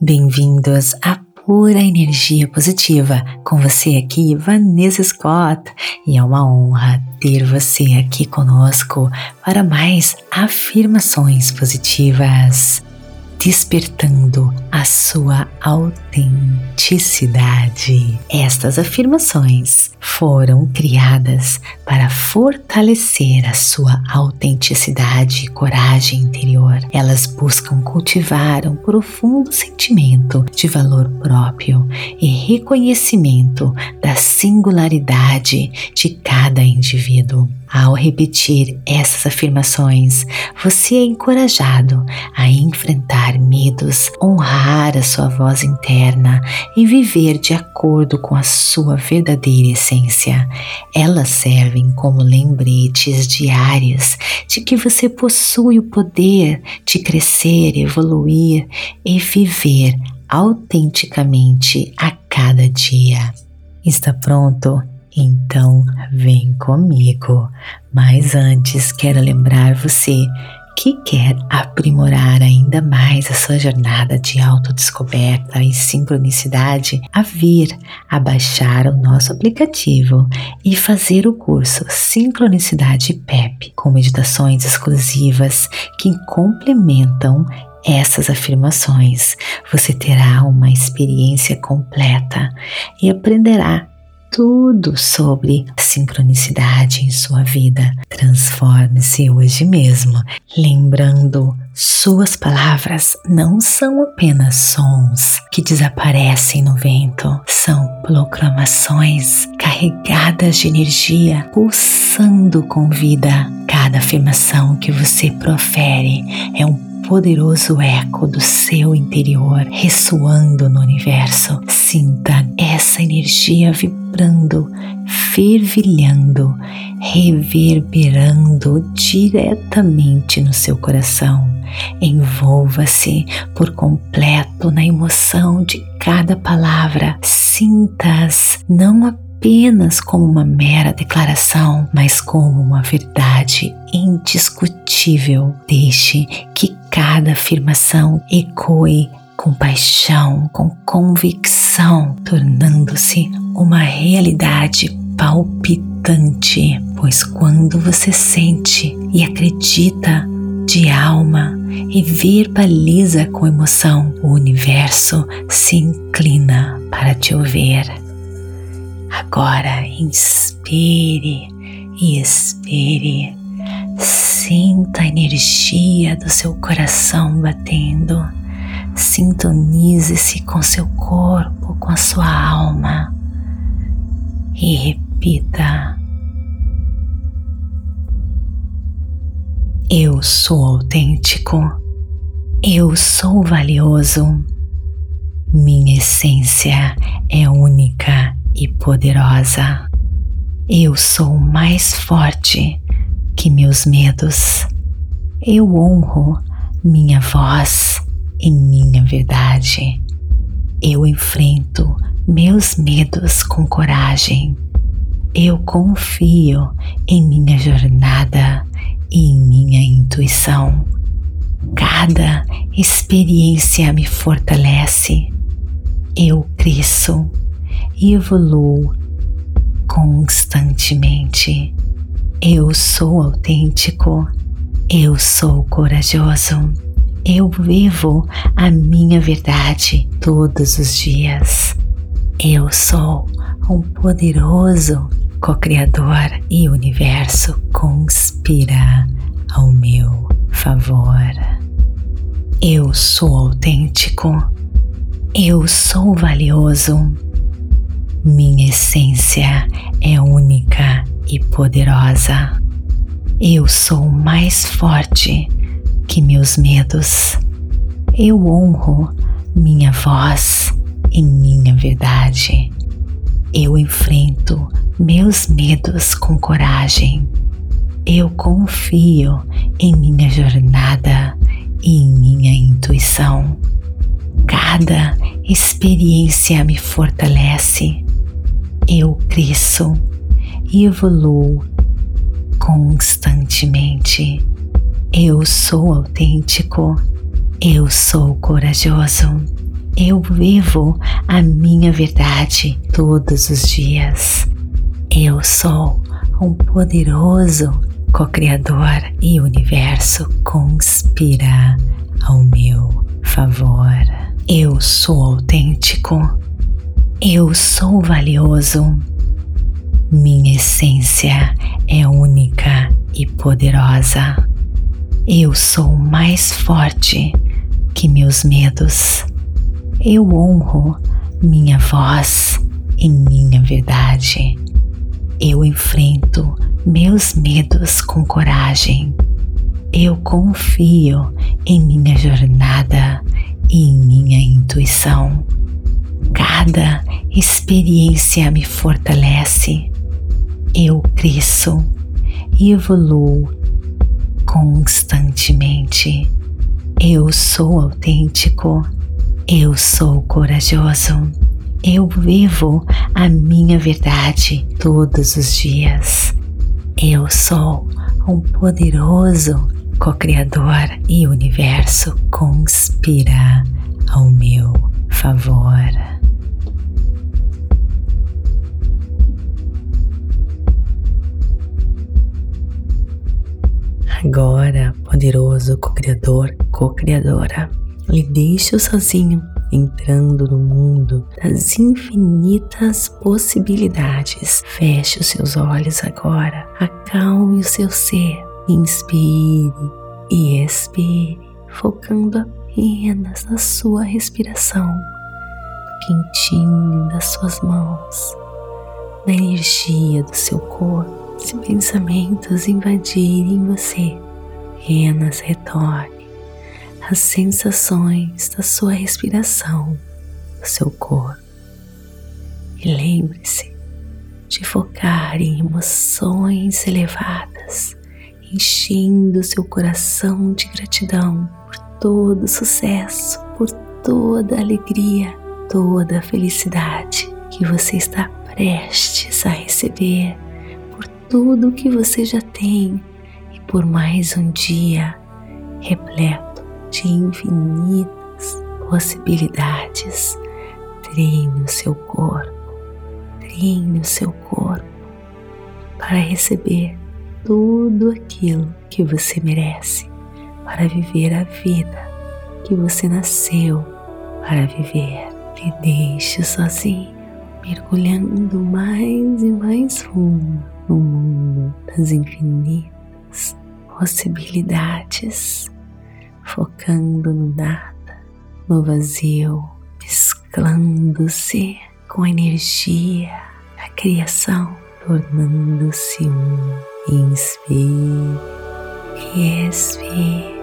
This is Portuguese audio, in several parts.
Bem-vindos à pura energia positiva. Com você aqui, Vanessa Scott, e é uma honra ter você aqui conosco para mais afirmações positivas despertando a sua autenticidade. Estas afirmações foram criadas para fortalecer a sua autenticidade e coragem interior. Elas buscam cultivar um profundo sentimento de valor próprio e reconhecimento da singularidade de cada indivíduo. Ao repetir essas afirmações, você é encorajado a enfrentar medos, honrar a sua voz interna e viver de acordo com a sua verdadeira essência. Elas servem como lembretes diários de que você possui o poder de crescer, evoluir e viver autenticamente a cada dia. Está pronto? Então vem comigo. Mas antes quero lembrar você que quer aprimorar ainda mais a sua jornada de autodescoberta e sincronicidade, a vir a baixar o nosso aplicativo e fazer o curso Sincronicidade PEP, com meditações exclusivas que complementam essas afirmações. Você terá uma experiência completa e aprenderá tudo sobre sincronicidade em sua vida. Transforme-se hoje mesmo, lembrando suas palavras não são apenas sons que desaparecem no vento, são proclamações carregadas de energia, pulsando com vida. Cada afirmação que você profere é um poderoso eco do seu interior ressoando no universo. Sinta essa energia vibrando, fervilhando, reverberando diretamente no seu coração. Envolva-se por completo na emoção de cada palavra. Sinta-as não apenas apenas como uma mera declaração, mas como uma verdade indiscutível. Deixe que cada afirmação ecoe com paixão, com convicção, tornando-se uma realidade palpitante, pois quando você sente e acredita de alma e verbaliza com emoção, o universo se inclina para te ouvir. Agora inspire e expire. Sinta a energia do seu coração batendo. Sintonize-se com seu corpo, com a sua alma. E repita: Eu sou autêntico. Eu sou valioso. Minha essência é única e poderosa. Eu sou mais forte que meus medos. Eu honro minha voz e minha verdade. Eu enfrento meus medos com coragem. Eu confio em minha jornada e em minha intuição. Cada experiência me fortalece. Eu cresço e evoluo constantemente. Eu sou autêntico, eu sou corajoso, eu vivo a minha verdade todos os dias. Eu sou um poderoso co-criador e o universo conspira ao meu favor. Eu sou autêntico, eu sou valioso minha essência é única e poderosa. Eu sou mais forte que meus medos. Eu honro minha voz e minha verdade. Eu enfrento meus medos com coragem. Eu confio em minha jornada e em minha intuição. Cada experiência me fortalece eu cresço e evoluo constantemente. Eu sou autêntico, eu sou corajoso, Eu vivo a minha verdade todos os dias. Eu sou um poderoso co-criador e o universo conspira ao meu favor. Eu sou autêntico. Eu sou valioso. Minha essência é única e poderosa. Eu sou mais forte que meus medos. Eu honro minha voz e minha verdade. Eu enfrento meus medos com coragem. Eu confio em minha jornada e em minha intuição. Cada experiência me fortalece. Eu cresço e evoluo constantemente. Eu sou autêntico. Eu sou corajoso. Eu vivo a minha verdade todos os dias. Eu sou um poderoso co-criador e o universo conspira ao meu favor. Agora, poderoso co-criador, co-criadora, lhe deixo sozinho entrando no mundo das infinitas possibilidades. Feche os seus olhos agora, acalme o seu ser, inspire e expire, focando apenas na sua respiração, quentinho das suas mãos, na energia do seu corpo. Se pensamentos invadirem você, apenas retorne as sensações da sua respiração, do seu corpo. E lembre-se de focar em emoções elevadas, enchendo seu coração de gratidão por todo sucesso, por toda alegria, toda felicidade que você está prestes a receber, por tudo que você já tem e por mais um dia repleto de infinitas possibilidades. Treine o seu corpo, treine o seu corpo para receber tudo aquilo que você merece, para viver a vida que você nasceu para viver. Me deixe sozinho, mergulhando mais e mais fundo no mundo das infinitas possibilidades focando no nada, no vazio, mesclando-se com a energia da criação, tornando-se um. Inspire e expire.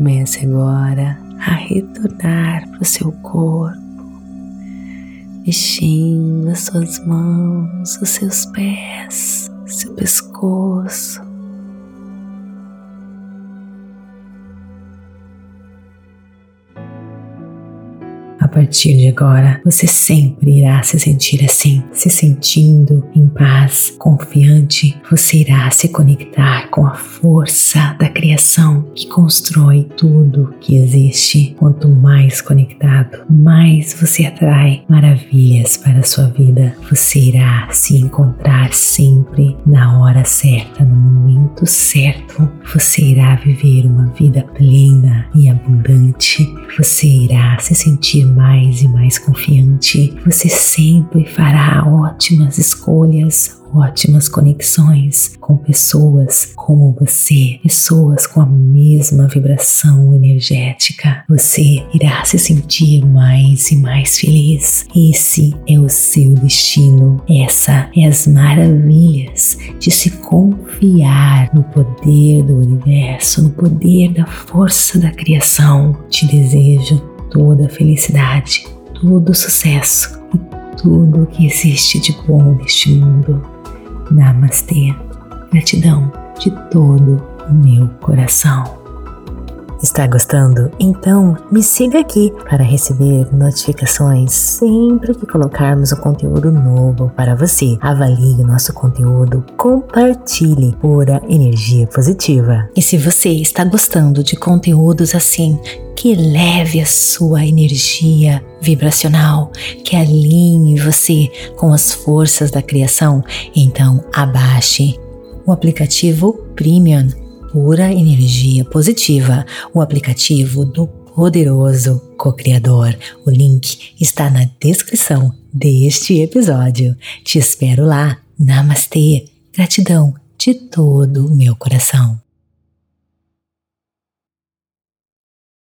Comece agora a retornar para o seu corpo, mexendo as suas mãos, os seus pés, seu pescoço. Partir de agora, você sempre irá se sentir assim, se sentindo em paz, confiante. Você irá se conectar com a força da criação que constrói tudo que existe. Quanto mais conectado, mais você atrai maravilhas para a sua vida. Você irá se encontrar sempre na hora certa, momento certo. Você irá viver uma vida plena e abundante. Você irá se sentir mais e mais confiante, você sempre fará ótimas escolhas, ótimas conexões com pessoas como você, pessoas com a mesma vibração energética. Você irá se sentir mais e mais feliz. Esse é o seu destino. Essa é as maravilhas de se confiar no poder do universo, no poder da força da criação. Te desejo toda felicidade, todo sucesso e tudo que existe de bom neste mundo. Namastê. Gratidão de todo o meu coração. Está gostando? Então me siga aqui para receber notificações sempre que colocarmos um conteúdo novo para você. Avalie o nosso conteúdo, compartilhe pura energia positiva. E se você está gostando de conteúdos assim, que leve a sua energia vibracional, que alinhe você com as forças da criação, então abaixe o aplicativo Premium pura energia positiva, o aplicativo do poderoso co-criador. O link está na descrição deste episódio. Te espero lá. Namastê. Gratidão de todo o meu coração.